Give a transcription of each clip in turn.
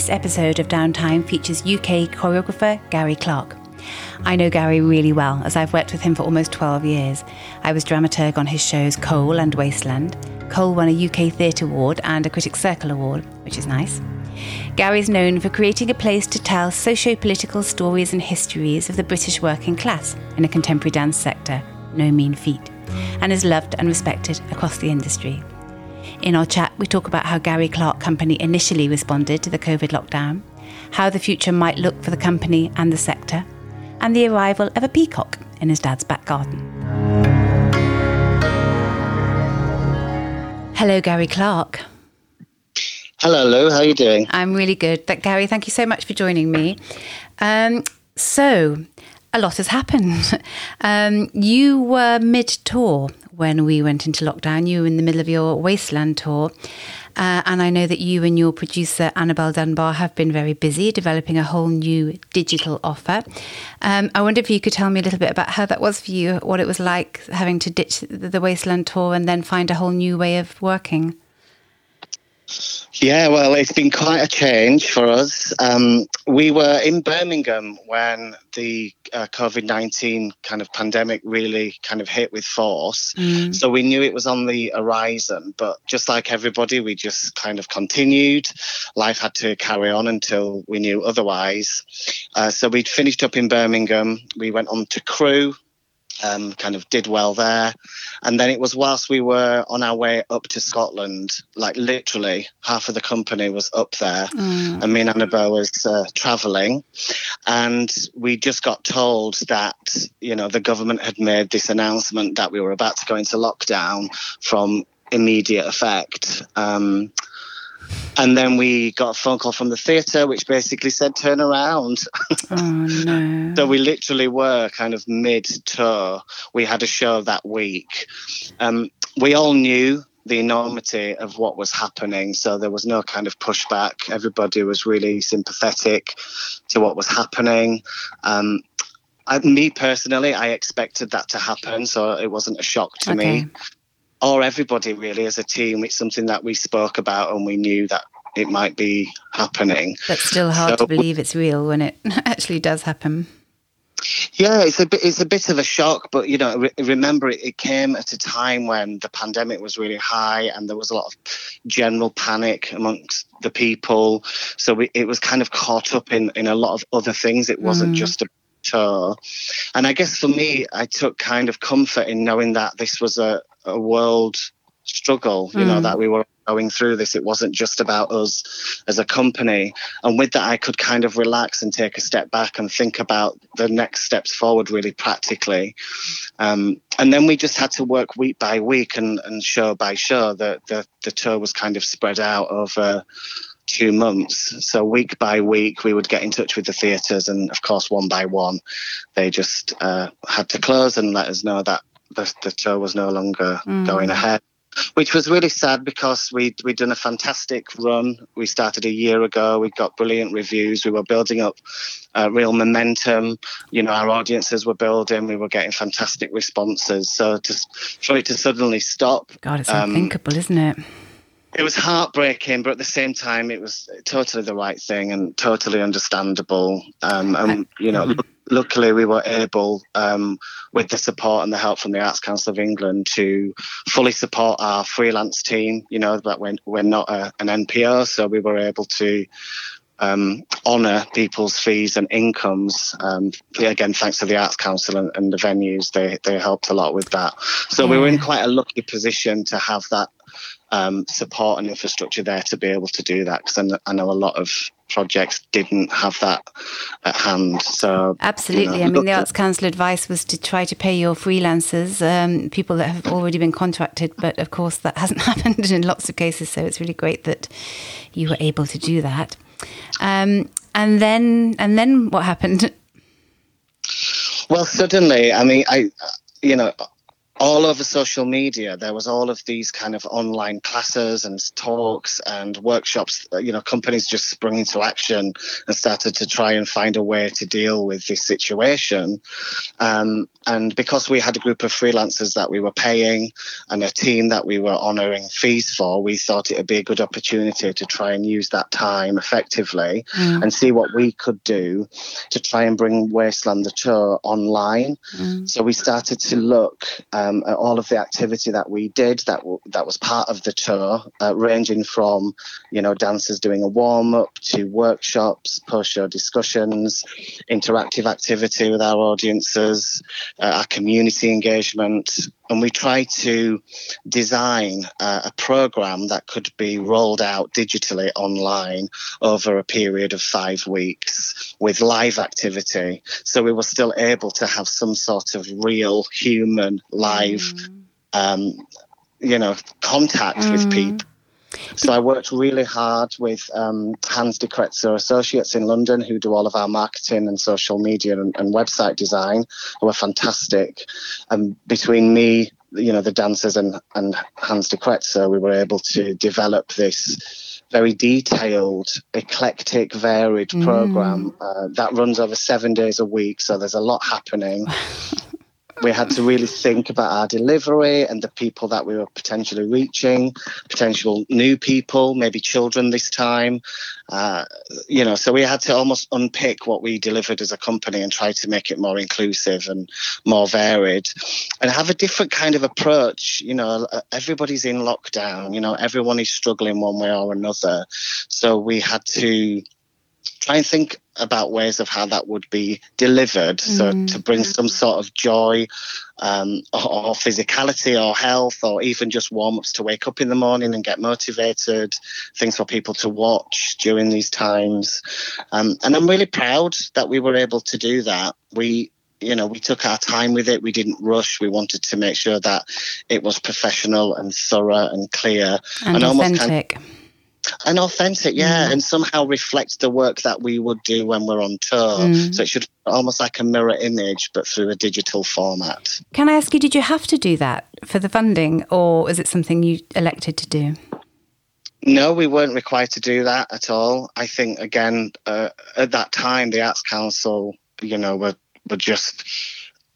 This episode of Downtime features UK choreographer Gary Clark. I know Gary really well, as I've worked with him for almost 12 years. I was dramaturg on his shows Coal and Wasteland. Coal won a UK Theatre Award and a Critics Circle Award, which is nice. Gary is known for creating a place to tell socio political stories and histories of the British working class in a contemporary dance sector, no mean feat, and is loved and respected across the industry. In our chat, we talk about how Gary Clark Company initially responded to the COVID lockdown, how the future might look for the company and the sector, and the arrival of a peacock in his dad's back garden. Hello, Gary Clark. Hello, Lou. How are you doing? I'm really good. Th- Gary, thank you so much for joining me. Um, so, a lot has happened. Um, you were mid tour when we went into lockdown. You were in the middle of your Wasteland tour. Uh, and I know that you and your producer, Annabelle Dunbar, have been very busy developing a whole new digital offer. Um, I wonder if you could tell me a little bit about how that was for you, what it was like having to ditch the Wasteland tour and then find a whole new way of working. Yeah, well, it's been quite a change for us. Um, we were in Birmingham when the uh, COVID 19 kind of pandemic really kind of hit with force. Mm. So we knew it was on the horizon, but just like everybody, we just kind of continued. Life had to carry on until we knew otherwise. Uh, so we'd finished up in Birmingham. We went on to Crewe um, kind of did well there. And then it was whilst we were on our way up to Scotland, like literally half of the company was up there, mm. and me and Annabelle was uh, travelling, and we just got told that you know the government had made this announcement that we were about to go into lockdown from immediate effect. Um, and then we got a phone call from the theatre, which basically said, turn around. Oh, no. so we literally were kind of mid tour. We had a show that week. Um, we all knew the enormity of what was happening. So there was no kind of pushback. Everybody was really sympathetic to what was happening. Um, I, me personally, I expected that to happen, so it wasn't a shock to okay. me or everybody really as a team. It's something that we spoke about and we knew that it might be happening. But still hard so, to believe it's real when it actually does happen. Yeah, it's a bit it's a bit of a shock, but you know, re- remember it, it, came at a time when the pandemic was really high and there was a lot of general panic amongst the people. So we, it was kind of caught up in in a lot of other things. It wasn't mm. just a tour, and I guess for me, I took kind of comfort in knowing that this was a, a world struggle, you mm. know, that we were going through this. It wasn't just about us as a company. And with that, I could kind of relax and take a step back and think about the next steps forward really practically. Um, and then we just had to work week by week and, and show by show. The, the, the tour was kind of spread out over two months. So week by week, we would get in touch with the theatres, and of course, one by one, they just uh, had to close and let us know that the, the tour was no longer mm. going ahead which was really sad because we'd, we'd done a fantastic run. We started a year ago. We got brilliant reviews. We were building up uh, real momentum. You know, our audiences were building. We were getting fantastic responses. So just for it to suddenly stop. God, it's um, unthinkable, isn't it? It was heartbreaking, but at the same time, it was totally the right thing and totally understandable. Um, and, you know, luckily we were able, um, with the support and the help from the Arts Council of England, to fully support our freelance team. You know that we're, we're not a, an NPO, so we were able to um, honour people's fees and incomes. Um, again, thanks to the Arts Council and, and, the venues, they they helped a lot with that. So yeah. we were in quite a lucky position to have that um, support and infrastructure there to be able to do that because I, know a lot of projects didn't have that at hand. So absolutely, you know, I mean, the Arts Council advice was to try to pay your freelancers, um, people that have already been contracted, but of course that hasn't happened in lots of cases. So it's really great that you were able to do that. Um, and then, and then what happened? Well, suddenly, I mean, I, you know, all over social media there was all of these kind of online classes and talks and workshops you know companies just sprung into action and started to try and find a way to deal with this situation um, and because we had a group of freelancers that we were paying and a team that we were honouring fees for we thought it would be a good opportunity to try and use that time effectively mm. and see what we could do to try and bring wasteland the tour online mm. so we started to look um, um, all of the activity that we did that w- that was part of the tour, uh, ranging from you know dancers doing a warm up to workshops, post show discussions, interactive activity with our audiences, uh, our community engagement, and we try to design uh, a program that could be rolled out digitally online over a period of five weeks with live activity. So we were still able to have some sort of real human live, mm. um, you know, contact mm. with people. So I worked really hard with um, Hans de Kretser Associates in London, who do all of our marketing and social media and, and website design, who are fantastic. And between me, you know, the dancers and, and Hans de Kretser, we were able to develop this very detailed, eclectic, varied mm. program uh, that runs over seven days a week. So there's a lot happening. we had to really think about our delivery and the people that we were potentially reaching, potential new people, maybe children this time. Uh, you know, so we had to almost unpick what we delivered as a company and try to make it more inclusive and more varied and have a different kind of approach. You know, everybody's in lockdown, you know, everyone is struggling one way or another. So we had to try and think about ways of how that would be delivered. Mm. So to bring some sort of joy um, or, or, physicality or health or even just warm ups to wake up in the morning and get motivated, things for people to watch during these times. Um, and I'm really proud that we were able to do that. We you know, we took our time with it. We didn't rush. We wanted to make sure that it was professional and thorough and clear and, and authentic. almost kind of, and authentic, yeah, mm. and somehow reflect the work that we would do when we're on tour. Mm. So it should almost like a mirror image, but through a digital format. Can I ask you, did you have to do that for the funding, or is it something you elected to do? No, we weren't required to do that at all. I think again uh, at that time, the Arts Council, you know, were were just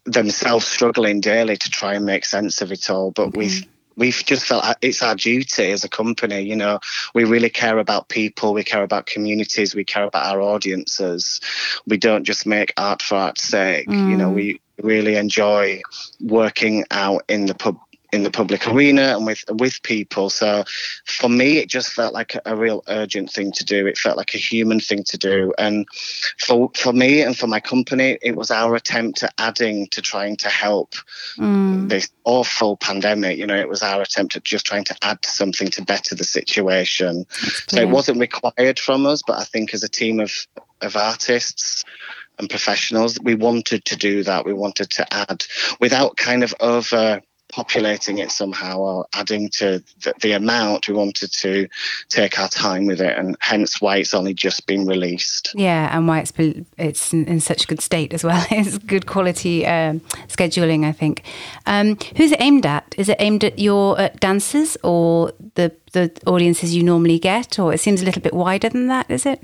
themselves struggling daily to try and make sense of it all. But mm. we've we've just felt it's our duty as a company. You know, we really care about people, we care about communities, we care about our audiences. We don't just make art for art's sake. Mm. You know, mm. we really enjoy working out in the pub in the public arena and with with people. So for me, it just felt like a, a, real urgent thing to do. It felt like a human thing to do. And for for me and for my company, it was our attempt at adding to trying to help mm. this awful pandemic. You know, it was our attempt at just trying to add something to better the situation. So it wasn't required from us, but I think as a team of of artists and professionals, we wanted to do that. We wanted to add without kind of over populating it somehow or adding to the, the, amount we wanted to take our time with it and hence why it's only just been released. Yeah and why it's been it's in, in such good state as well. It's good quality um, scheduling i think. Um, who's it aimed at? Is it aimed at your uh, dancers or the the audiences you normally get or it seems a little bit wider than that is it?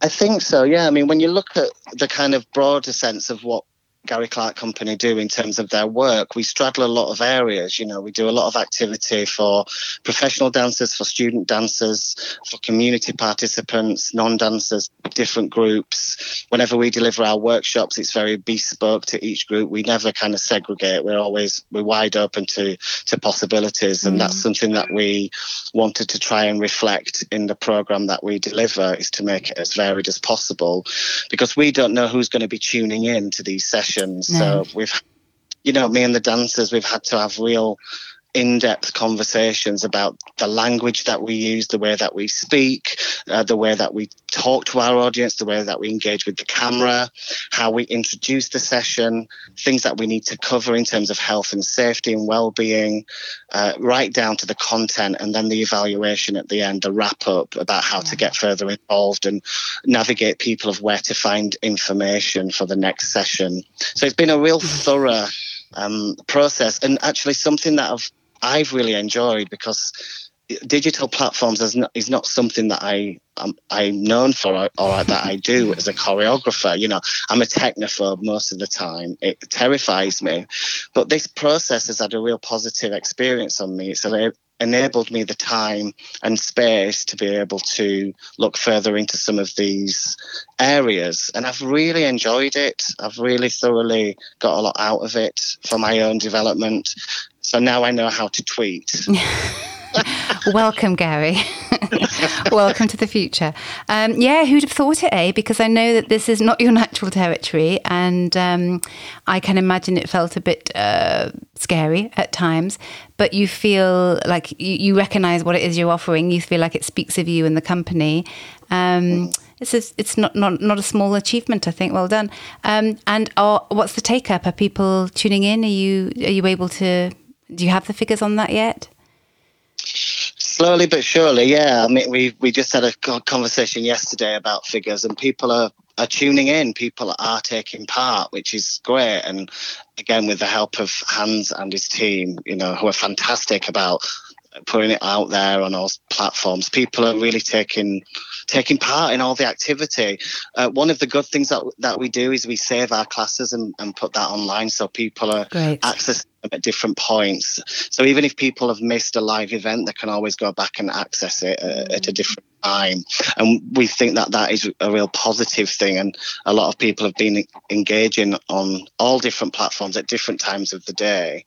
I think so, yeah. I mean, when you look at the kind of broader sense of what Gary Clark Company do in terms of their work. We straddle a lot of areas. You know, we do a lot of activity for professional dancers, for student dancers, for community participants, non-dancers, different groups. Whenever we deliver our workshops, it's very bespoke to each group. We never kind of segregate. We're always we're wide open to to possibilities, and mm. that's something that we wanted to try and reflect in the program that we deliver is to make it as varied as possible, because we don't know who's going to be tuning in to these sessions sessions. So we've, you know, me and the dancers, we've had to have real in-depth conversations about the language that we use, the way that we speak, uh, the way that we talk to our audience, the way that we engage with the camera, how we introduce the session, things that we need to cover in terms of health and safety and well-being, uh, right down to the content, and then the evaluation at the end, the wrap-up about how to get further involved and navigate people of where to find information for the next session. So it's been a real thorough um, process, and actually something that I've I've really enjoyed because digital platforms is not, is not something that I I'm, I'm known for or, or, that I do mm-hmm. as a choreographer. You know, I'm a technophobe most of the time. It terrifies me, but this process has had a real positive experience on me. So it enabled me the time and space to be able to look further into some of these areas, and I've really enjoyed it. I've really thoroughly got a lot out of it for my own development. So now I know how to tweet. Welcome, Gary. Welcome to the future. Um, yeah, who'd have thought it, eh? Because I know that this is not your natural territory, and um, I can imagine it felt a bit uh, scary at times. But you feel like you, you recognize what it is you're offering. You feel like it speaks of you and the company. Um, it's it's not, not not a small achievement, I think. Well done. Um, and are, what's the take up? Are people tuning in? Are you are you able to? Do you have the figures on that yet? Slowly but surely, yeah. I mean, we we just had a conversation yesterday about figures, and people are are tuning in. People are taking part, which is great. And again, with the help of Hans and his team, you know, who are fantastic about putting it out there on all platforms. People are really taking taking part in all the activity. Uh, one of the good things that that we do is we save our classes and, and put that online, so people are Great. accessing them at different points. So even if people have missed a live event, they can always go back and access it uh, at a different time. And we think that that is a real positive thing. And a lot of people have been engaging on all different platforms at different times of the day.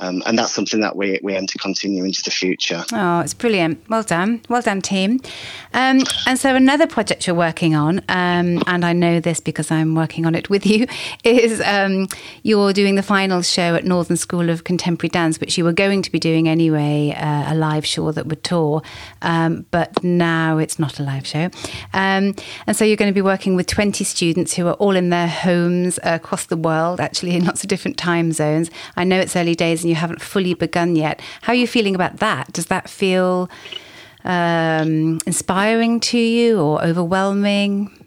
Um, and that's something that we, we aim to continue into the future. Oh, it's brilliant. Well done. Well done, team. Um, and so, another project you're working on, um, and I know this because I'm working on it with you, is um, you're doing the final show at Northern School of Contemporary Dance, which you were going to be doing anyway, uh, a live show that would tour. Um, but now it's not a live show. Um, and so, you're going to be working with 20 students who are all in their homes across the world, actually, in lots of different time zones. I know it's early days you haven't fully begun yet. How are you feeling about that? Does that feel um, inspiring to you or overwhelming?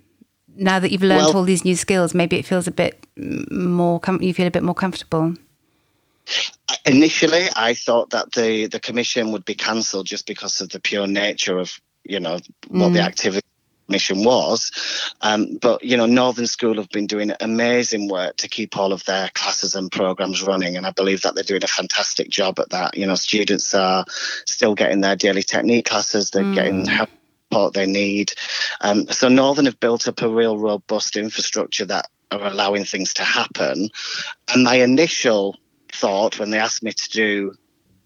Now that you've learned well, all these new skills, maybe it feels a bit more. Com- you feel a bit more comfortable. Initially, I thought that the the commission would be cancelled just because of the pure nature of you know what mm. the activity mission was. Um, but you know, Northern School have been doing amazing work to keep all of their classes and programs running, and I believe that they're doing a fantastic job at that. You know, students are still getting their daily technique classes; they're mm. getting help they need. Um, so Northern have built up a real robust infrastructure that are allowing things to happen. And my initial thought when they asked me to do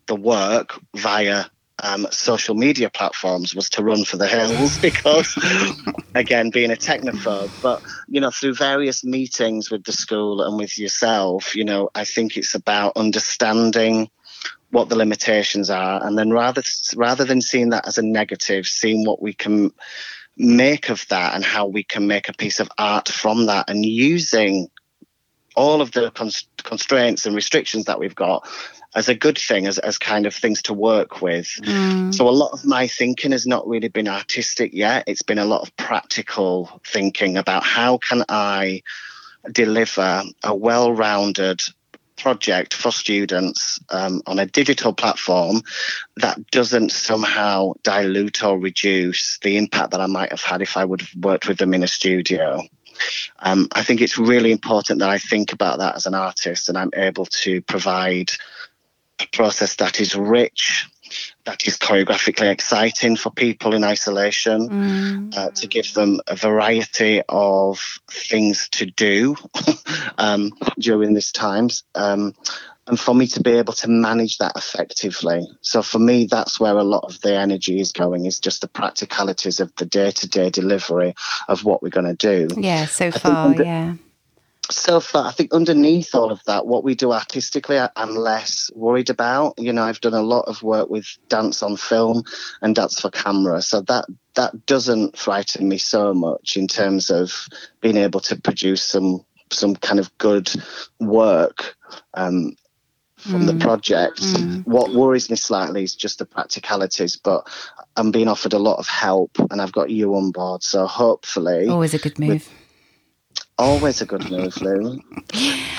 the work via um, social media platforms was to run for the hills because, again, being a technophobe. But, you know, through various meetings with the school and with yourself, you know, I think it's about understanding what the limitations are and then rather rather than seeing that as a negative seeing what we can make of that and how we can make a piece of art from that and using all of the constraints and restrictions that we've got as a good thing, as, as kind of things to work with. Mm. So a lot of my thinking has not really been artistic yet. It's been a lot of practical thinking about how can I deliver a well-rounded project for students um, on a digital platform that doesn't somehow dilute or reduce the impact that I might have had if I would have worked with them in a studio. Um, I think it's really important that I think about that as an artist and I'm able to provide process that is rich, that is choreographically exciting for people in isolation, mm. uh, to give them a variety of things to do um, during this times. Um, and for me to be able to manage that effectively. So for me, that's where a lot of the energy is going, is just the practicalities of the day to day delivery of what we're going to do. Yeah, so far, yeah so far, I think underneath all of that, what we do artistically, I, am less worried about. You know, I've done a lot of work with dance on film and dance for camera, so that that doesn't frighten me so much in terms of being able to produce some some kind of good work um, from mm. the project. Mm. What worries me slightly is just the practicalities, but I'm being offered a lot of help, and I've got you on board, so hopefully, always a good move. With, Always a good move, Lou.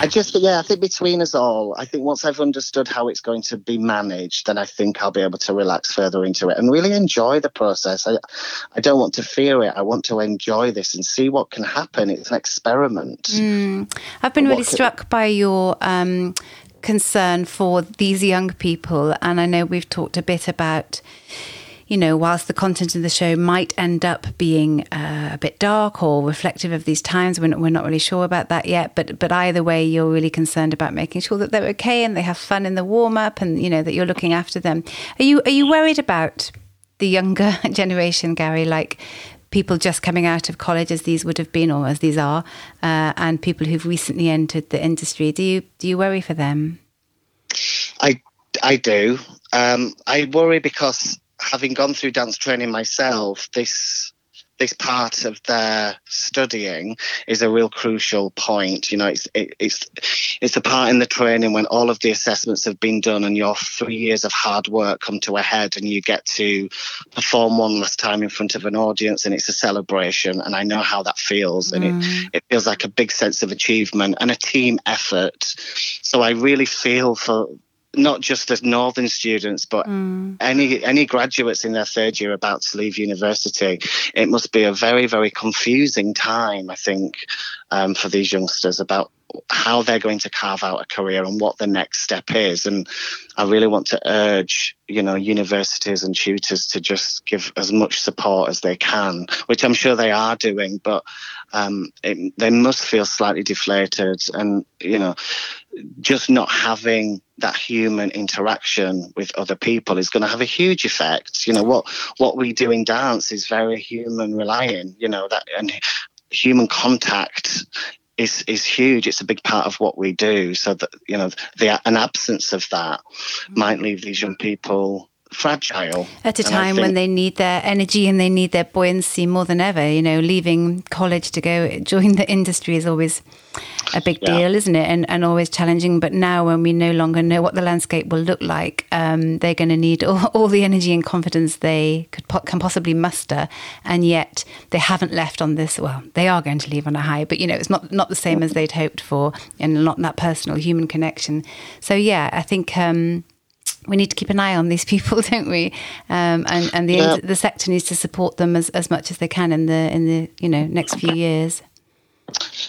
I just, yeah, I think between us all, I think once I've understood how it's going to be managed, then I think I'll be able to relax further into it and really enjoy the process. I, I don't want to fear it. I want to enjoy this and see what can happen. It's an experiment. Mm. I've been really struck by your um, concern for these young people, and I know we've talked a bit about you know, whilst the content of the show might end up being uh, a bit dark or reflective of these times, we're not, we're not really sure about that yet. But but either way, you're really concerned about making sure that they're okay and they have fun in the warm up, and you know that you're looking after them. Are you are you worried about the younger generation, Gary? Like people just coming out of college, as these would have been or as these are, uh, and people who've recently entered the industry. Do you do you worry for them? I I do. Um, I worry because having gone through dance training myself, this this part of their studying is a real crucial point. You know, it's it, it's it's a part in the training when all of the assessments have been done and your three years of hard work come to a head, and you get to perform one last time in front of an audience, and it's a celebration. And I know how that feels, and mm. it it feels like a big sense of achievement and a team effort. So I really feel for not just as northern students but mm. any any graduates in their third year about to leave university it must be a very very confusing time i think um, for these youngsters about how they're going to carve out a career and what the next step is and i really want to urge you know universities and tutors to just give as much support as they can which i'm sure they are doing but um, it, they must feel slightly deflated and you know just not having that human interaction with other people is going to have a huge effect. You know what what we do in dance is very human relying. You know that and human contact is is huge. It's a big part of what we do. So that you know the an absence of that might leave these young people fragile at a time when they need their energy and they need their buoyancy more than ever you know leaving college to go join the industry is always a big yeah. deal isn't it? And, and always challenging. But now when we no longer know what the landscape will look like um, they're going to need all, all, the energy and confidence they could po- can possibly muster. And yet they haven't left on this well they are going to leave on a high but you know it's not not the same as they'd hoped for and not that personal human connection. So yeah i think um, we need to keep an eye on these people, don't we? Um, and and the yeah. the sector needs to support them as, as much as they can in the in the you know next few years.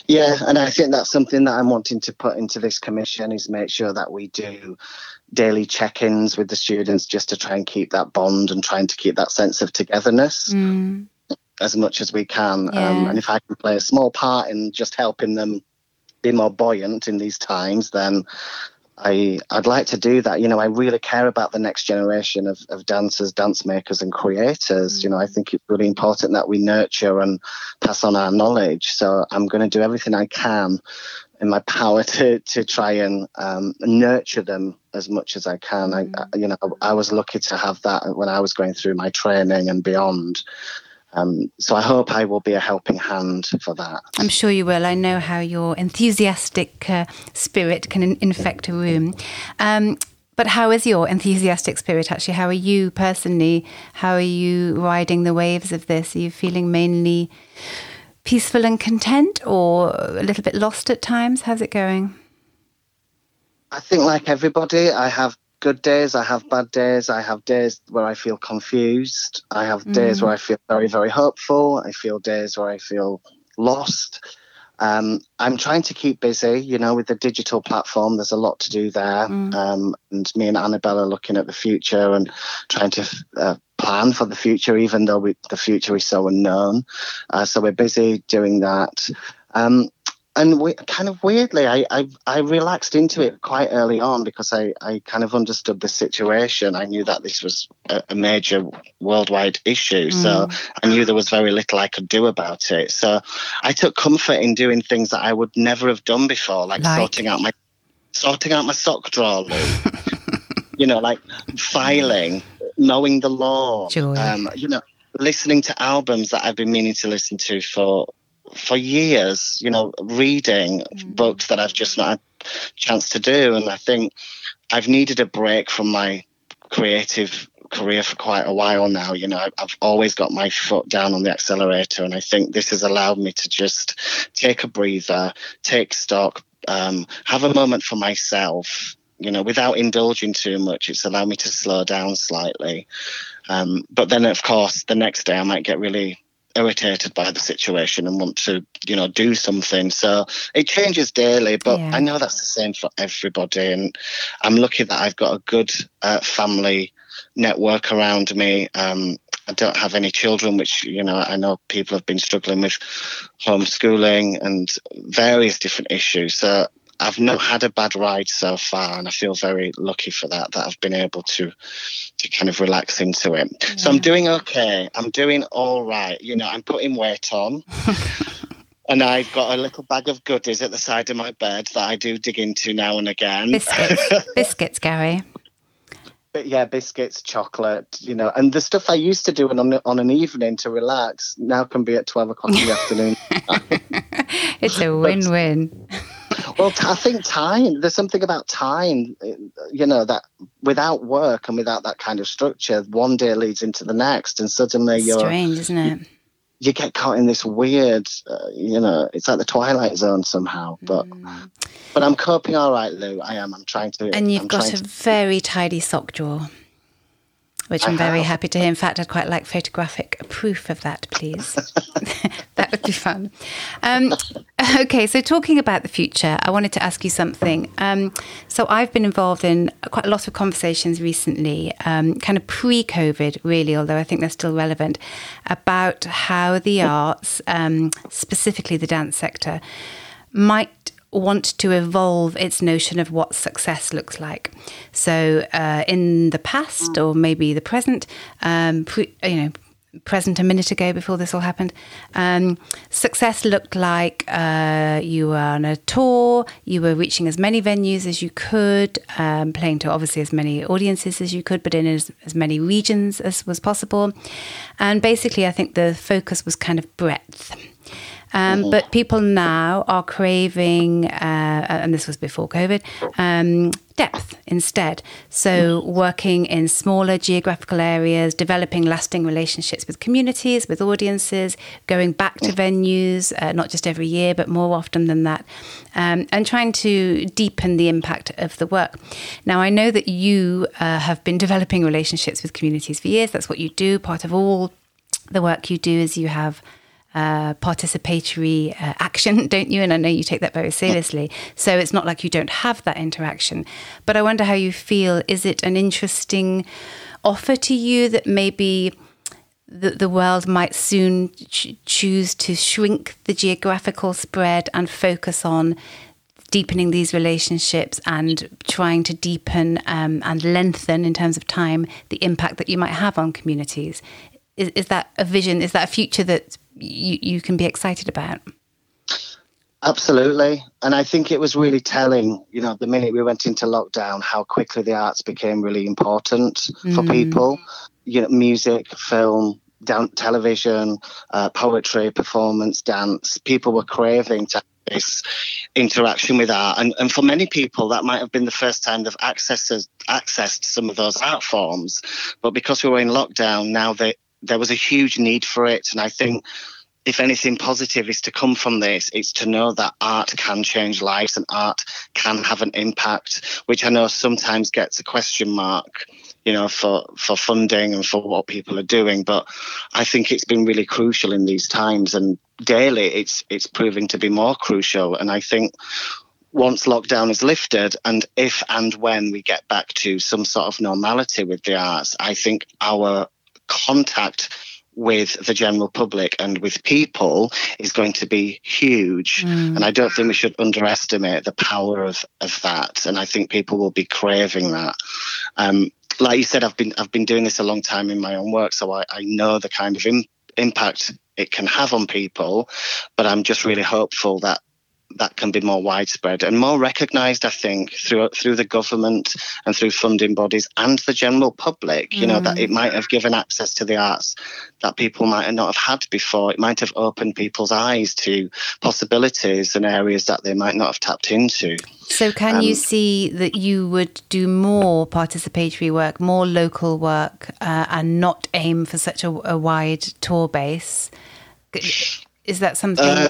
Yeah, and I think that's something that I'm wanting to put into this commission is make sure that we do daily check-ins with the students just to try and keep that bond and trying to keep that sense of togetherness. Mm. As much as we can, um, yeah. um, and if I can play a small part in just helping them be more buoyant in these times, then I I'd like to do that. You know, I really care about the next generation of, of dancers, dance makers, and creators. Mm. You know, I mm. think it's really important that we nurture and pass on our knowledge. So I'm going to do everything I can in my power to to try and um, nurture them as much as I can. Mm. I, you know, I was lucky to have that when I was going through my training and beyond. Um, so I hope I will be a helping hand for that. I'm sure you will. I know how your enthusiastic uh, spirit can in- infect a room. Um, but how is your enthusiastic spirit actually? How are you personally? How are you riding the waves of this? Are you feeling mainly peaceful and content or a little bit lost at times? How's it going? I think, like everybody, I have good days. I have bad days. I have days where I feel confused. I have mm. days where I feel very, very hopeful. I feel days where I feel lost. Um, I'm trying to keep busy, you know, with the digital platform. There's a lot to do there. Mm. Um, and me and Annabelle are looking at the future and trying to uh, plan for the future, even though we, the future is so unknown. Uh, so we're busy doing that. Um, and we, kind of weirdly, I, I, I relaxed into it quite early on because I, I kind of understood the situation. I knew that this was a, a major worldwide issue, mm. so I knew there was very little I could do about it. So I took comfort in doing things that I would never have done before, like, like? sorting out my sorting out my sock drawer, you know, like filing, knowing the law, um, you know, listening to albums that I've been meaning to listen to for for years, you know, reading mm. books that I've just not had a chance to do. And I think I've needed a break from my creative career for quite a while now. You know, I've always got my foot down on the accelerator, and I think this has allowed me to just take a breather, take stock, um, have a moment for myself. You know, without indulging too much, it's allowed me to slow down slightly. Um, but then, of course, the next day I might get really irritated by the situation and want to, you know, do something. So it changes daily, but yeah. I know that's the same for everybody. And I'm lucky that I've got a good uh, family network around me. Um, I don't have any children, which, you know, I know people have been struggling with homeschooling and various different issues. So I've not had a bad ride so far, and I feel very lucky for that. That I've been able to to kind of relax into it. Yeah. So I'm doing okay. I'm doing all right. You know, I'm putting weight on. and I've got a little bag of goodies at the side of my bed that I do dig into now and again. Biscuits, biscuits, Gary. But yeah, biscuits, chocolate, you know, and the stuff I used to do on on an evening to relax now can be at twelve o'clock in the afternoon. it's a win-win. Well, I think time. There's something about time, you know, that without work and without that kind of structure, one day leads into the next, and suddenly you're strange, isn't it? You get caught in this weird, uh, you know, it's like the twilight zone somehow. But mm. but I'm coping all right, Lou. I am. I'm trying to. And you've I'm got a to... very tidy sock drawer which I'm very happy to hear. In fact, I'd quite like photographic proof of that, please. that would be fun. Um, okay, so talking about the future, I wanted to ask you something. Um, so I've been involved in quite a lot of conversations recently, um, kind of pre COVID, really, although I think they're still relevant, about how the arts, um, specifically the dance sector, might want to evolve its notion of what success looks like. So, uh, in the past or maybe the present, um, pre, you know, present a minute ago before this all happened, um, success looked like uh, you were on a tour, you were reaching as many venues as you could, um, playing to obviously as many audiences as you could, but in as, as many regions as was possible. And basically, I think the focus was kind of breadth. Um, mm-hmm. But people now are craving, uh, and this was before COVID, um, depth instead. So, mm-hmm. working in smaller geographical areas, developing lasting relationships with communities, with audiences, going back to venues, uh, not just every year, but more often than that, um, and trying to deepen the impact of the work. Now, I know that you uh, have been developing relationships with communities for years. That's what you do. Part of all the work you do is you have uh, participatory uh, action, don't you? And I know you take that very seriously. So it's not like you don't have that interaction. But I wonder how you feel. Is it an interesting offer to you that maybe the, the world might soon ch- choose to shrink the geographical spread and focus on deepening these relationships and trying to deepen um, and lengthen in terms of time the impact that you might have on communities. Is, is that a vision? Is that a future that you, you can be excited about? Absolutely. And I think it was really telling, you know, the minute we went into lockdown, how quickly the arts became really important mm. for people. You know, music, film, down, television, uh, poetry, performance, dance. People were craving to this interaction with art. And, and for many people, that might have been the first time they've accessed, accessed some of those art forms. But because we were in lockdown, now they, there was a huge need for it. And I think if anything positive is to come from this, it's to know that art can change lives and art can have an impact, which I know sometimes gets a question mark, you know, for, for funding and for what people are doing. But I think it's been really crucial in these times and daily it's it's proving to be more crucial. And I think once lockdown is lifted and if and when we get back to some sort of normality with the arts, I think our contact with the general public and with people is going to be huge. Mm. And I don't think we should underestimate the power of, of that. And I think people will be craving that. Um, like you said, I've been I've been doing this a long time in my own work, so I, I know the kind of impact it can have on people. But I'm just really hopeful that that can be more widespread and more recognised. I think through through the government and through funding bodies and the general public. You mm. know that it might have given access to the arts that people might not have had before. It might have opened people's eyes to possibilities and areas that they might not have tapped into. So, can um, you see that you would do more participatory work, more local work, uh, and not aim for such a, a, wide tour base? Is that something? Uh,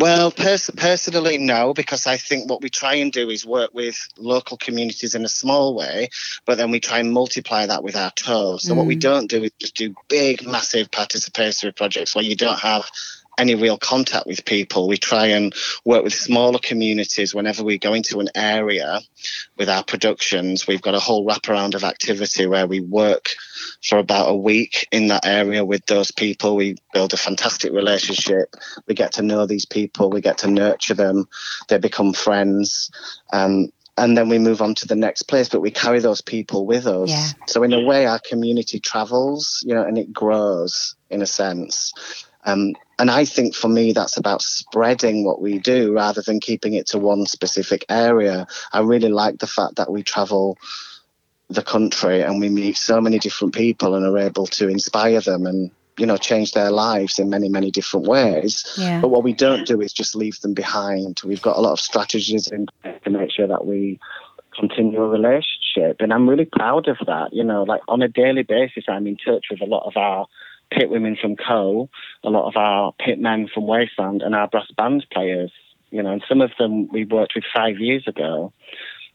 well, pers- personally, no, because I think what we try and do is work with local communities in a small way, but then we try and multiply that with our tours. So, mm. what we mm. don't do is just do big, massive participatory projects where you don't have any real contact with people. We try and work with smaller communities whenever we go into an area with our productions. We've got a whole wraparound of activity where we work for about a week in that area with those people. We build a fantastic relationship. We get to know these people. We get to nurture them. They become friends. Um, and then we move on to the next place, but we carry those people with us. Yeah. So in a way, our community travels, you know, and it grows in a sense. Um, and I think for me, that's about spreading what we do rather than keeping it to one specific area. I really like the fact that we travel the country and we meet so many different people and are able to inspire them and you know change their lives in many many different ways yeah. but what we don't do is just leave them behind we've got a lot of strategies in to make sure that we continue a relationship and i'm really proud of that you know like on a daily basis i'm in touch with a lot of our pit women from coal, a lot of our pit men from Wasteland, and our brass band players. You know, and some of them we worked with five years ago.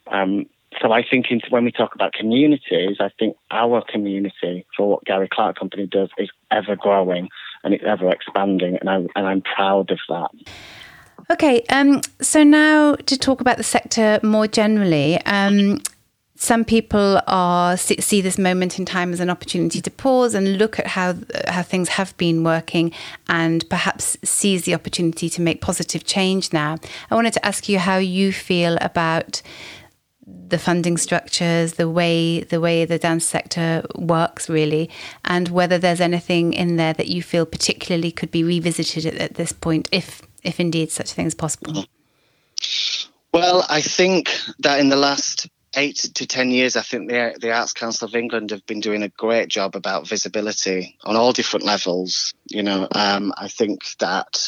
Um, so I think when we talk about communities, I think our community for what Gary Clark Company does is ever growing and it's ever expanding, and I'm and I'm proud of that. Okay, um, so now to talk about the sector more generally. Um, some people are see this moment in time as an opportunity to pause and look at how how things have been working and perhaps seize the opportunity to make positive change now. I wanted to ask you how you feel about the funding structures, the way the way the dance sector works really, and whether there's anything in there that you feel particularly could be revisited at, at this point, if if indeed such a thing is possible. Well, I think that in the last eight to ten years, I think the the Arts Council of England have been doing a great job about visibility on all different levels. You know, um, I think that.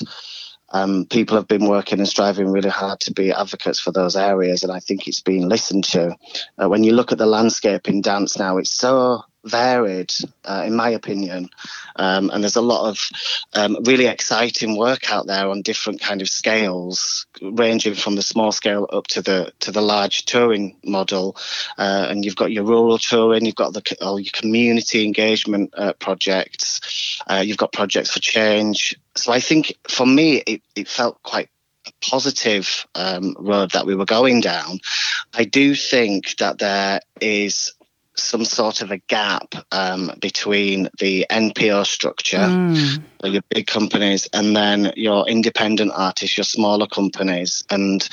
Um, people have been working and striving really hard to be advocates for those areas, and I think it's been listened to. Uh, when you look at the landscape in dance now, it's so varied, uh, in my opinion. Um, and there's a lot of um, really exciting work out there on different kind of scales, ranging from the small scale up to the to the large touring model. Uh, and you've got your rural touring, you've got the all your community engagement uh, projects, uh, you've got projects for change. So I think for me, it, it felt quite a positive um, road that we were going down. I do think that there is some sort of a gap um, between the NPO structure, mm. so your big companies, and then your independent artists, your smaller companies, and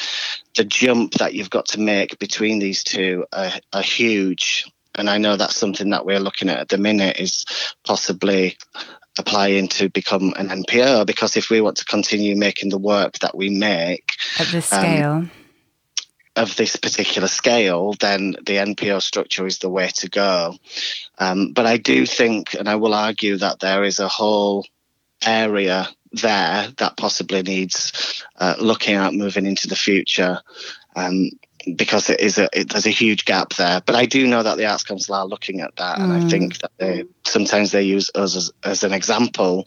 the jump that you've got to make between these two are, are huge. And I know that's something that we're looking at at the minute is possibly applying to become an NPO because if we want to continue making the work that we make at this scale. Um, of this particular scale, then the NPO structure is the way to go. Um, but I do think, and I will argue, that there is a whole area there that possibly needs uh, looking at moving into the future. Um, because it is a it, there's a huge gap there, but I do know that the Arts Council are looking at that, mm. and I mm. think that they sometimes they use us as, as an example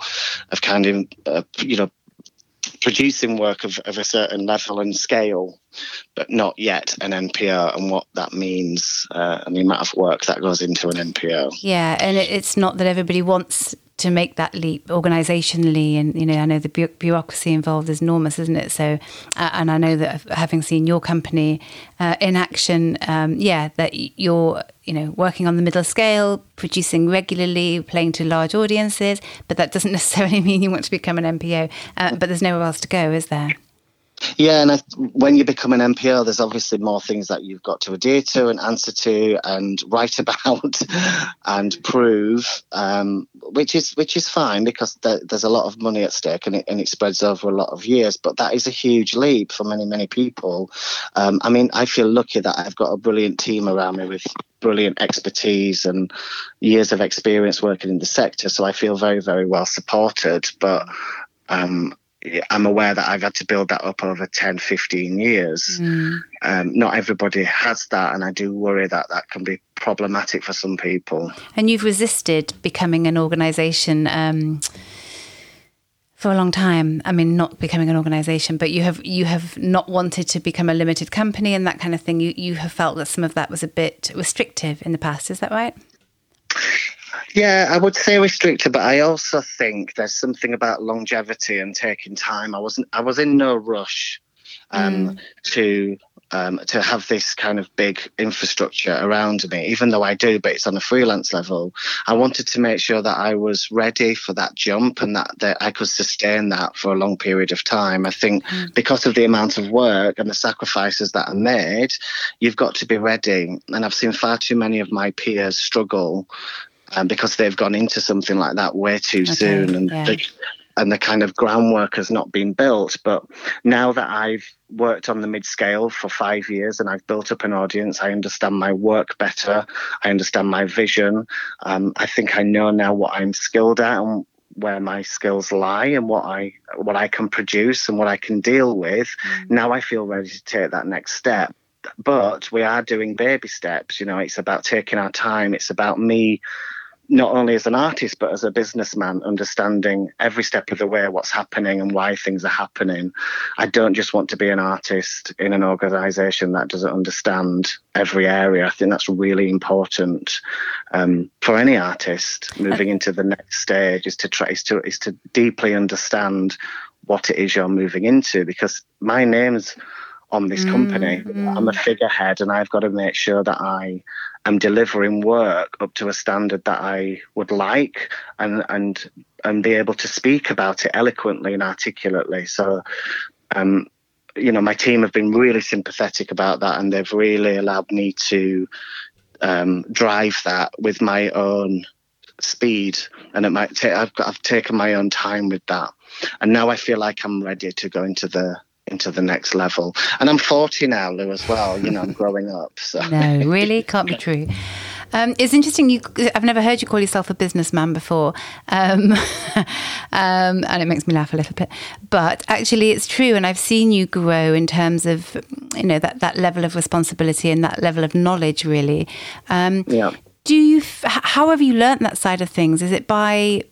of kind of uh, you know producing work of, of a certain level and scale, but not yet an NPO, and what that means uh, and the amount of work that goes into an NPO. Yeah, and it's not that everybody wants to make that leap organisationally, and you know, I know the bureaucracy involved is enormous, isn't it? So, uh, and I know that having seen your company uh, in action, um, yeah, that you're you know working on the middle scale, producing regularly, playing to large audiences, but that doesn't necessarily mean you want to become an NPO. Uh, but there's nowhere else to go, is there? Yeah, and I, when you become an NPO, there's obviously more things that you've got to adhere to and answer to and write about and prove, um, which is which is fine because there, there's a lot of money at stake and it, and it spreads over a lot of years. But that is a huge leap for many many people. Um, I mean, I feel lucky that I've got a brilliant team around me with brilliant expertise and years of experience working in the sector. So I feel very very well supported. But um, I'm aware that I've had to build that up over 10, 15 years. Mm. Um, not everybody has that, and I do worry that that can be problematic for some people. And you've resisted becoming an organisation. Um, for a long time, I mean, not becoming an organisation, but you have you have not wanted to become a limited company and that kind of thing. You you have felt that some of that was a bit restrictive in the past. Is that right? Yeah, I would say restricted, but I also think there's something about longevity and taking time. I wasn't I was in no rush um, mm. to um, to have this kind of big infrastructure around me, even though I do, but it's on a freelance level. I wanted to make sure that I was ready for that jump and that, that I could sustain that for a long period of time. I think mm. because of the amount of work and the sacrifices that are made, you've got to be ready. And I've seen far too many of my peers struggle um, because they've gone into something like that way too okay, soon and yeah. the, and the kind of groundwork has not been built. But now that I've worked on the mid scale for five years and I've built up an audience, I understand my work better, I understand my vision. Um, I think I know now what I'm skilled at and where my skills lie and what I what I can produce and what I can deal with. Mm. Now I feel ready to take that next step but we are doing baby steps. You know, it's about taking our time. It's about me not only as an artist but as a businessman understanding every step of the way what's happening and why things are happening i don't just want to be an artist in an organization that doesn't understand every area i think that's really important um, for any artist moving into the next stage is to try is to is to deeply understand what it is you're moving into because my name's on this company. Mm-hmm. I'm a figurehead and I've got to make sure that I am delivering work up to a standard that I would like and and and be able to speak about it eloquently and articulately. So um, you know, my team have been really sympathetic about that and they've really allowed me to um, drive that with my own speed and it might take I've, I've taken my own time with that and now I feel like I'm ready to go into the into the next level. And I'm 40 now, Lou, as well. You know, I'm growing up. So no, really can't be true. Um, it's interesting. You, I've never heard you call yourself a businessman before, um, um, and it makes me laugh a little bit. But actually, it's true, and I've seen you grow in terms of you know that that level of responsibility and that level of knowledge. Really, um, yeah. Do you? How have you learnt that side of things? Is it by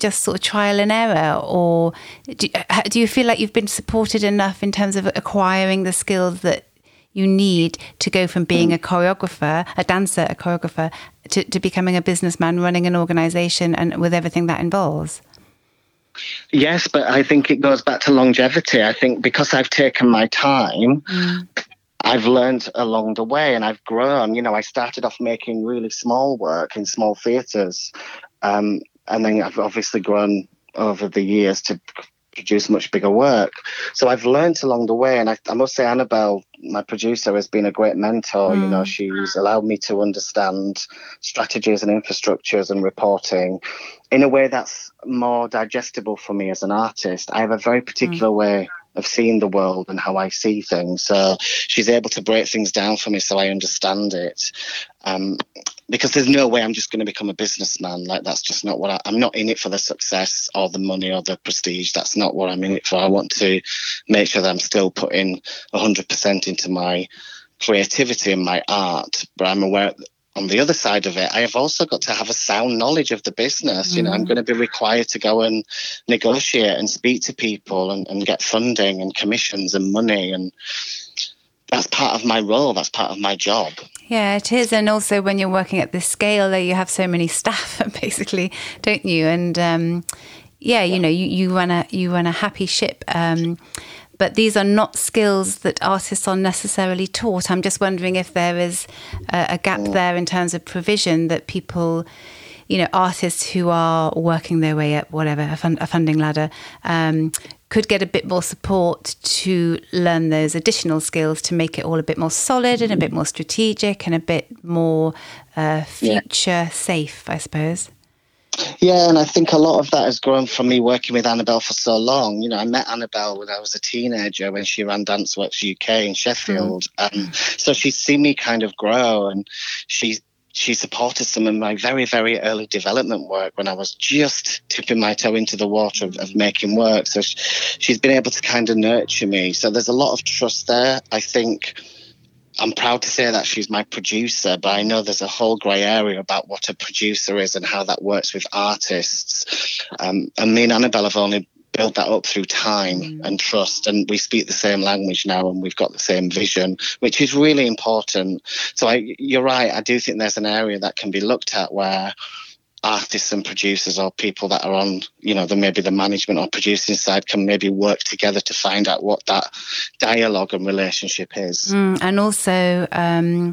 just sort of trial and error, or do, do you feel like you've been supported enough in terms of acquiring the skills that you need to go from being a choreographer, a dancer, a choreographer, to, to becoming a businessman running an organization and with everything that involves? Yes, but I think it goes back to longevity. I think because I've taken my time, mm. I've learned along the way and I've grown. You know, I started off making really small work in small theatres. Um, and then I've obviously grown over the years to produce much bigger work. So I've learned along the way, and I, I must say, Annabelle, my producer, has been a great mentor. Mm. You know, mm. she's allowed me to understand strategies and infrastructures and reporting in a way that's more digestible for me as an artist. I have a very particular mm. way of seeing the world and how I see things. So she's able to break things down for me so I understand it. Um, because there's no way I'm just going to become a businessman. Like that's just not what I, I'm not in it for the success or the money or the prestige. That's not what I'm in it for. I want to make sure that I'm still putting 100% into my creativity and my art. But I'm aware on the other side of it, I have also got to have a sound knowledge of the business. Mm. You know, I'm mm. going to be required to go and negotiate and speak to people and, and get funding and commissions and money and that's part of my role. That's part of my job. Yeah, it is. And also, when you're working at this scale, you have so many staff, basically, don't you? And um, yeah, you know, you, you run a you run a happy ship. Um, but these are not skills that artists are necessarily taught. I'm just wondering if there is a, a gap there in terms of provision that people you know, artists who are working their way up, whatever, a, fund, a funding ladder, um, could get a bit more support to learn those additional skills to make it all a bit more solid and a bit more strategic and a bit more uh, future yeah. safe, I suppose. Yeah, and I think a lot of that has grown from me working with Annabelle for so long. You know, I met Annabelle when I was a teenager when she ran Dance Works UK in Sheffield. Mm. Um, so she's seen me kind of grow and she's she supported some of my very, very early development work when I was just tipping my toe into the water of, of making work. So she, she's been able to kind of nurture me. So there's a lot of trust there. I think I'm proud to say that she's my producer, but I know there's a whole grey area about what a producer is and how that works with artists. Um, and me and Annabelle have only built that up through time mm. and trust. And we speak the same language now and we've got the same vision which is really important. So I, you're right. I do think there's an area that can be looked at where artists and producers or people that are on you know the maybe the management or producing side can maybe work together to find out what that dialogue and relationship is. Mm, and also um,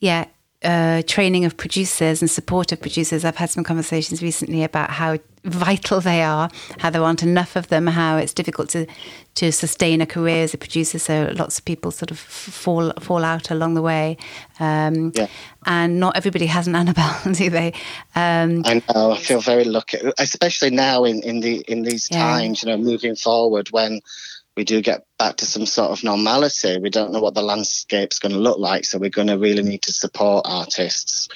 yeah uh, training of producers and support of producers. I've had some conversations recently about how vital they are, how there aren't enough of them, how it's difficult to to sustain a career as a producer. So lots of people sort of fall fall out along the way, um, yeah. and not everybody has an Annabelle, do they? Um, I know. I feel very lucky, especially now in in the in these yeah. times. You know, moving forward when we do get back to some sort of normality. We don't know what the landscape's going to look like, so we're going to really need to support artists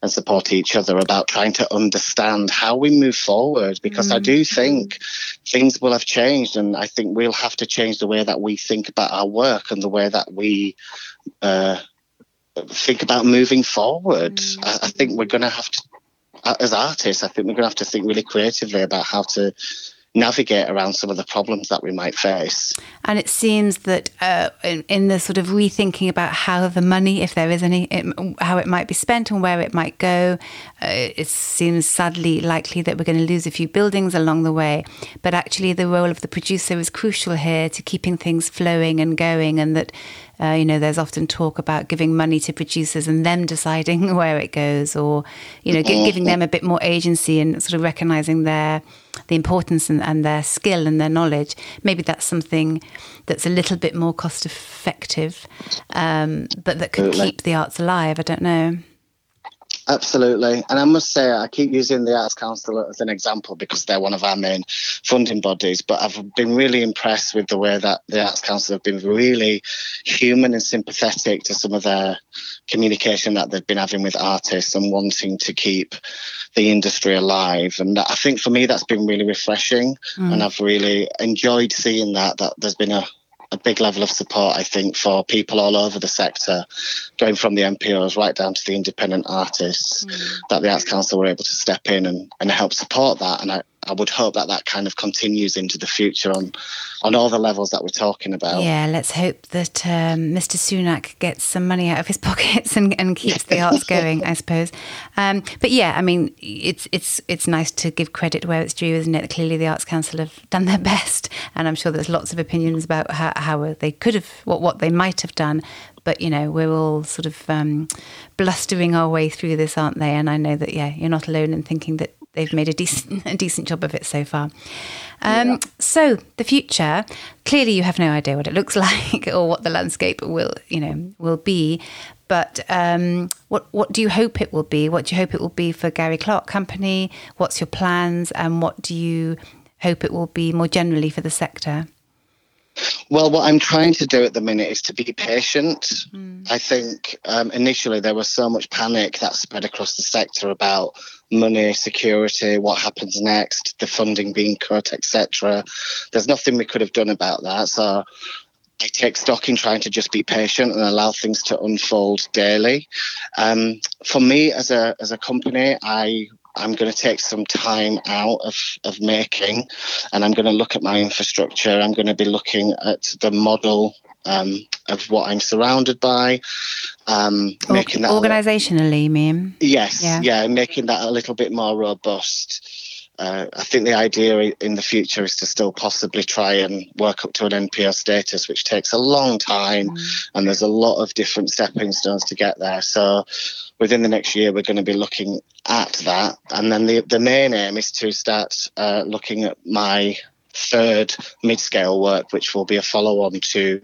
and support each other about trying to understand how we move forward because mm. I do think things will have changed and I think we'll have to change the way that we think about our work and the way that we uh, think about moving forward. Mm. I, I think we're going to have to, as artists, I think we're going to have to think really creatively about how to navigate around some of the problems that we might face. And it seems that uh, in, in, the sort of rethinking about how the money, if there is any, it, how it might be spent and where it might go, uh, it seems sadly likely that we're going to lose a few buildings along the way. But actually, the role of the producer is crucial here to keeping things flowing and going, and that uh, you know, there's often talk about giving money to producers and them deciding where it goes, or you know, g- giving them a bit more agency and sort of recognizing their the importance and, and their skill and their knowledge. Maybe that's something that's a little bit more cost effective, um, but that could keep the arts alive. I don't know. Absolutely. And I must say, I keep using the Arts Council as an example because they're one of our main funding bodies. But I've been really impressed with the way that the Arts Council have been really human and sympathetic to some of their communication that they've been having with artists and wanting to keep the industry alive. And I think for me, that's been really refreshing. Mm. And I've really enjoyed seeing that, that there's been a a big level of support, I think, for people all over the sector, going from the NPOs right down to the independent artists, mm. that the Arts Council were able to step in and, and help support that. And I, I would hope that that kind of continues into the future on on all the levels that we're talking about. Yeah, let's hope that um, Mr. Sunak gets some money out of his pockets and, and keeps the arts going. I suppose. Um, but yeah, I mean, it's it's it's nice to give credit where it's due, isn't it? Clearly, the Arts Council have done their best, and I'm sure there's lots of opinions about how, how they could have, what what they might have done but you know we're all sort of um, blustering our way through this, aren't they? And I know that yeah, you're not alone in thinking that they've made a decent a decent job of it so far. Um, yeah. So the future, clearly, you have no idea what it looks like or what the landscape will you know will be. But um, what what do you hope it will be? What do you hope it will be for Gary Clark Company? What's your plans, and what do you hope it will be more generally for the sector? Well, what I'm trying to do at the minute is to be patient. Mm. I think um, initially there was so much panic that spread across the sector about money, security, what happens next, the funding being cut, etc. There's nothing we could have done about that. So I take stock in trying to just be patient and allow things to unfold daily. Um, for me, as a as a company, I I'm going to take some time out of, of making and I'm going to look at my infrastructure. I'm going to be looking at the model um, of what I'm surrounded by. Um, making that organizationally, ma'am. Yes, yeah. yeah, making that a little bit more robust. uh, I think the idea in the future is to still possibly try and work up to an NPO status, which takes a long time, mm. and there's a lot of different stepping stones to get there. So, within the next year, we're going to be looking at that, and then the the main aim is to start uh, looking at my third mid-scale work, which will be a follow-on to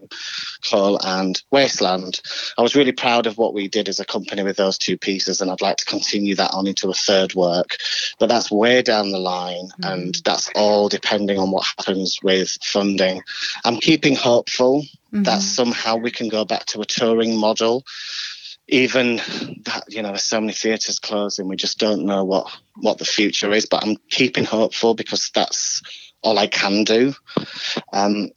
Coal and Wasteland. I was really proud of what we did as a company with those two pieces, and I'd like to continue that on into a third work. But that's way down the line, mm. and that's all depending on what happens with funding. I'm keeping hopeful mm-hmm. that somehow we can go back to a touring model even that you know there's so many theatres closing we just don't know what what the future is but i'm keeping hopeful because that's all I can do. Um,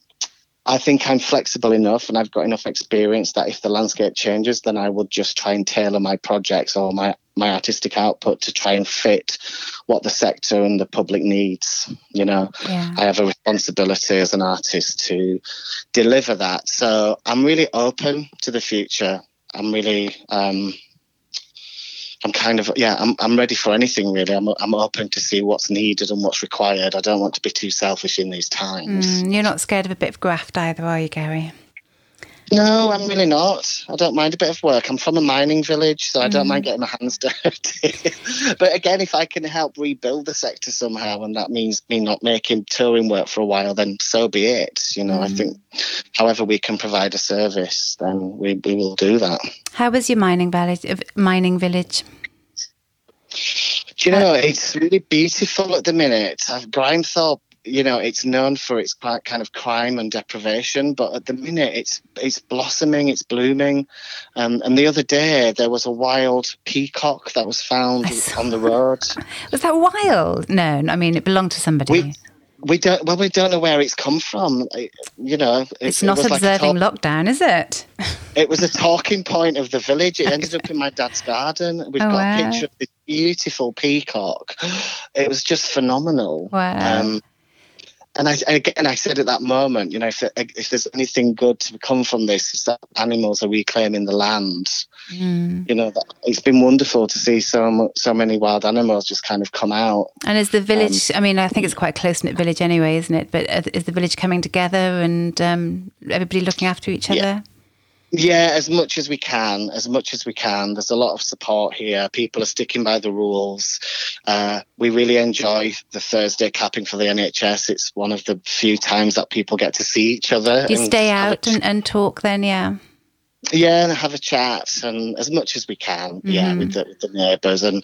I think I'm flexible enough and I've got enough experience that if the landscape changes, then I will just try and tailor my projects or my, my artistic output to try and fit what the sector and the public needs. You know, yeah. I have a responsibility as an artist to deliver that. So I'm really open to the future. I'm really um, I'm kind of yeah, I'm I'm ready for anything really. I'm I'm open to see what's needed and what's required. I don't want to be too selfish in these times. Mm, you're not scared of a bit of graft either, are you, Gary? No, I'm really not. I don't mind a bit of work. I'm from a mining village, so I don't mm. mind getting my hands dirty. but again, if I can help rebuild the sector somehow, and that means me not making touring work for a while, then so be it. You know, mm. I think however we can provide a service, then we, we will do that. How was your mining village? Mining village? Do you know, it's really beautiful at the minute. I've Grimethorpe you know, it's known for its kind of crime and deprivation, but at the minute it's it's blossoming, it's blooming. Um, and the other day there was a wild peacock that was found on the road. was that wild? No, I mean it belonged to somebody. We, we don't. Well, we don't know where it's come from. You know, it, it's not it observing like talk, lockdown, is it? it was a talking point of the village. It ended up in my dad's garden. We've oh, got wow. a picture of this beautiful peacock. It was just phenomenal. Wow. Um, and I and I said at that moment, you know, if, if there's anything good to come from this, it's that animals are reclaiming the land. Mm. You know, that, it's been wonderful to see so so many wild animals just kind of come out. And is the village? Um, I mean, I think it's quite a close knit village anyway, isn't it? But is the village coming together and um, everybody looking after each other? Yeah. Yeah, as much as we can, as much as we can. There's a lot of support here. People are sticking by the rules. Uh, we really enjoy the Thursday capping for the NHS. It's one of the few times that people get to see each other. You stay out and, and talk then, yeah. Yeah, and have a chat, and as much as we can, mm-hmm. yeah, with the, with the, neighbours, and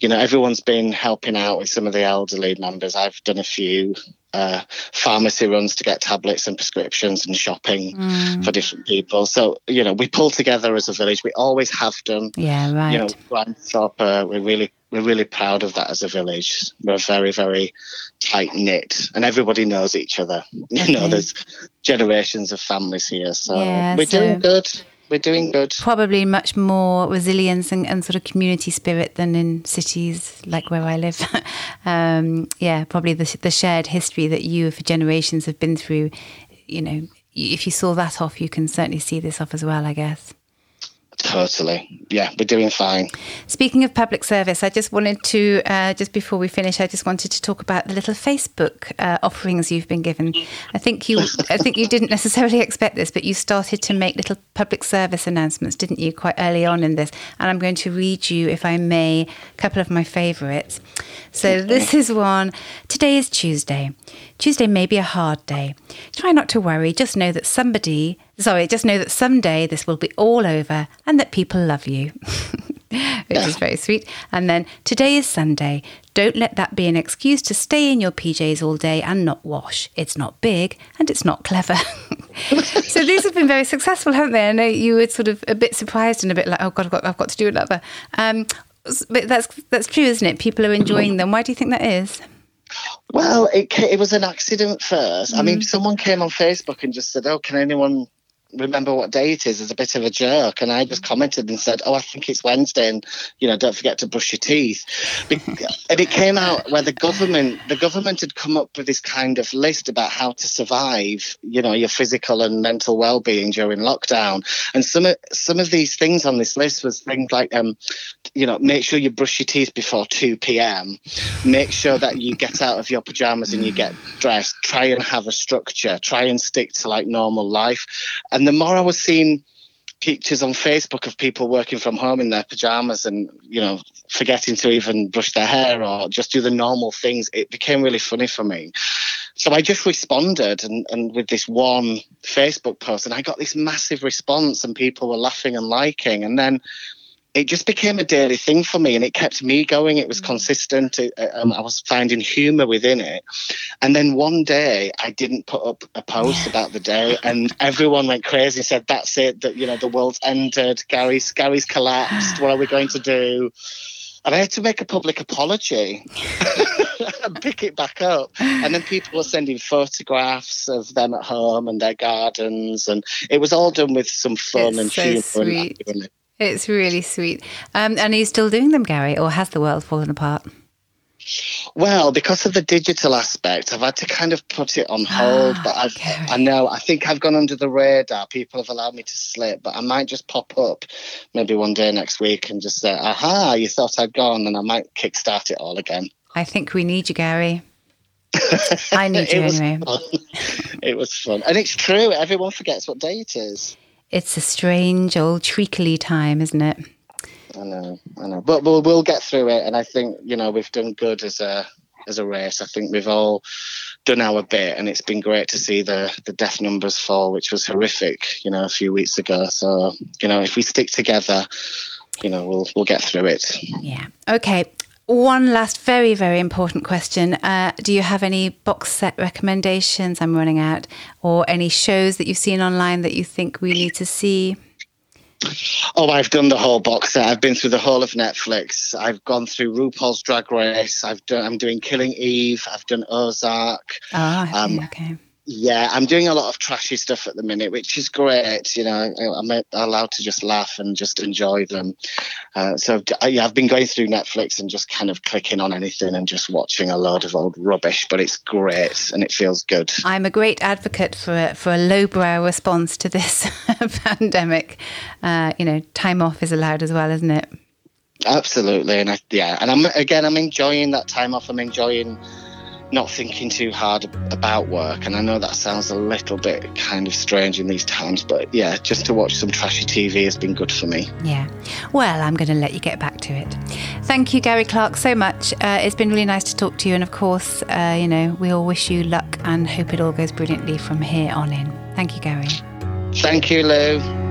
you know, everyone's been helping out with some of the elderly members. I've done a few uh, pharmacy runs to get tablets and prescriptions and shopping mm. for different people. So you know, we pull together as a village. We always have done. Yeah, right. You know, Grimethorpe, uh, we're really we're really proud of that as a village. We're very very tight knit, and everybody knows each other. You know, there's generations of families here, so yeah, we're so doing good we're doing good. Probably much more resilience and, and, sort of community spirit than in cities like where I live. um, yeah, probably the, the shared history that you for generations have been through. You know, if you saw that off, you can certainly see this off as well, I guess. Totally. Yeah, we're doing fine. Speaking of public service, I just wanted to, uh, just before we finish, I just wanted to talk about the little Facebook uh, offerings you've been given. I think you, I think you didn't necessarily expect this, but you started to make little public service announcements, didn't you, quite early on in this? And I'm going to read you, if I may, a couple of my favourites. So this is one. Today is Tuesday. Tuesday may be a hard day. Try not to worry. Just know that somebody, sorry, just know that someday this will be all over and that people love you. Which is very sweet. And then today is Sunday. Don't let that be an excuse to stay in your PJs all day and not wash. It's not big and it's not clever. so these have been very successful, haven't they? I know you were sort of a bit surprised and a bit like, oh God, I've got, I've got to do another. Um, but that's that's true, isn't it? People are enjoying them. Why do you think that is? Well, it it was an accident first. Mm. I mean, mm. someone came on Facebook and just said, "Oh, can anyone remember what day it is as a bit of a joke. And I just commented and said, Oh, I think it's Wednesday. And, you know, don't forget to brush your teeth. and it came out where the government, the government had come up with this kind of list about how to survive, you know, your physical and mental well-being during lockdown. And some of, some of these things on this list was things like, um, you know, make sure you brush your teeth before 2 p.m. Make sure that you get out of your pajamas and you get dressed. Try and have a structure. Try and stick to like normal life. And the more I was seeing pictures on Facebook of people working from home in their pajamas and you know forgetting to even brush their hair or just do the normal things, it became really funny for me. So I just responded and, and with this one Facebook post, and I got this massive response, and people were laughing and liking, and then it just became a daily thing for me and it kept me going. It was mm. consistent. It, um, I was finding humor within it. And then one day I didn't put up a post about the day and everyone went crazy and said, that's it, that, you know, the world's ended. Gary's, Gary's collapsed. What are we going to do? And I had to make a public apology and pick it back up. And then people were sending photographs of them at home and their gardens. And it was all done with some fun it's and so humor. Sweet. And it's really sweet. Um, and are you still doing them, Gary, or has the world fallen apart? Well, because of the digital aspect, I've had to kind of put it on hold. but I've, I know, I think I've gone under the radar. People have allowed me to slip, but I might just pop up maybe one day next week and just say, aha, you thought I'd gone, and I might kickstart it all again. I think we need you, Gary. I need you anyway. it was fun. And it's true, everyone forgets what day it is. It's a strange old treacly time, isn't it? I know, I know, but we'll we'll get through it, and I think you know we've done good as a as a race. I think we've all done our bit, and it's been great to see the the death numbers fall, which was horrific, you know, a few weeks ago. So you know, if we stick together, you know, we'll we'll get through it. Yeah. Okay. One last very, very important question. Uh, do you have any box set recommendations? I'm running out. Or any shows that you've seen online that you think we need to see? Oh, I've done the whole box set. I've been through the whole of Netflix. I've gone through RuPaul's Drag Race. I've done. I'm doing Killing Eve. I've done Ozark. Oh. Um, okay. Yeah, I'm doing a lot of trashy stuff at the minute, which is great. You know, I'm allowed to just laugh and just enjoy them. Uh, so yeah, I've been going through Netflix and just kind of clicking on anything and just watching a load of old rubbish, but it's great and it feels good. I'm a great advocate for a, for a lowbrow response to this pandemic. Uh, you know, time off is allowed as well, isn't it? Absolutely, and I, yeah, and I'm again, I'm enjoying that time off. I'm enjoying not thinking too hard about work. And I know that sounds a little bit kind of strange in these times, but yeah, just to watch some trashy TV has been good for me. Yeah. Well, I'm going to let you get back to it. Thank you, Gary Clark, so much. Uh, it's been really nice to talk to you. And of course, uh, you know, we all wish you luck and hope it all goes brilliantly from here on in. Thank you, Gary. Thank you, Lou.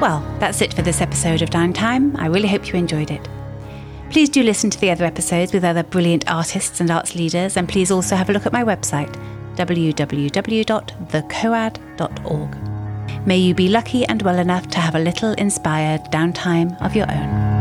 Well, that's it for this episode of Downtime. I really hope you enjoyed it. Please do listen to the other episodes with other brilliant artists and arts leaders, and please also have a look at my website, www.thecoad.org. May you be lucky and well enough to have a little inspired downtime of your own.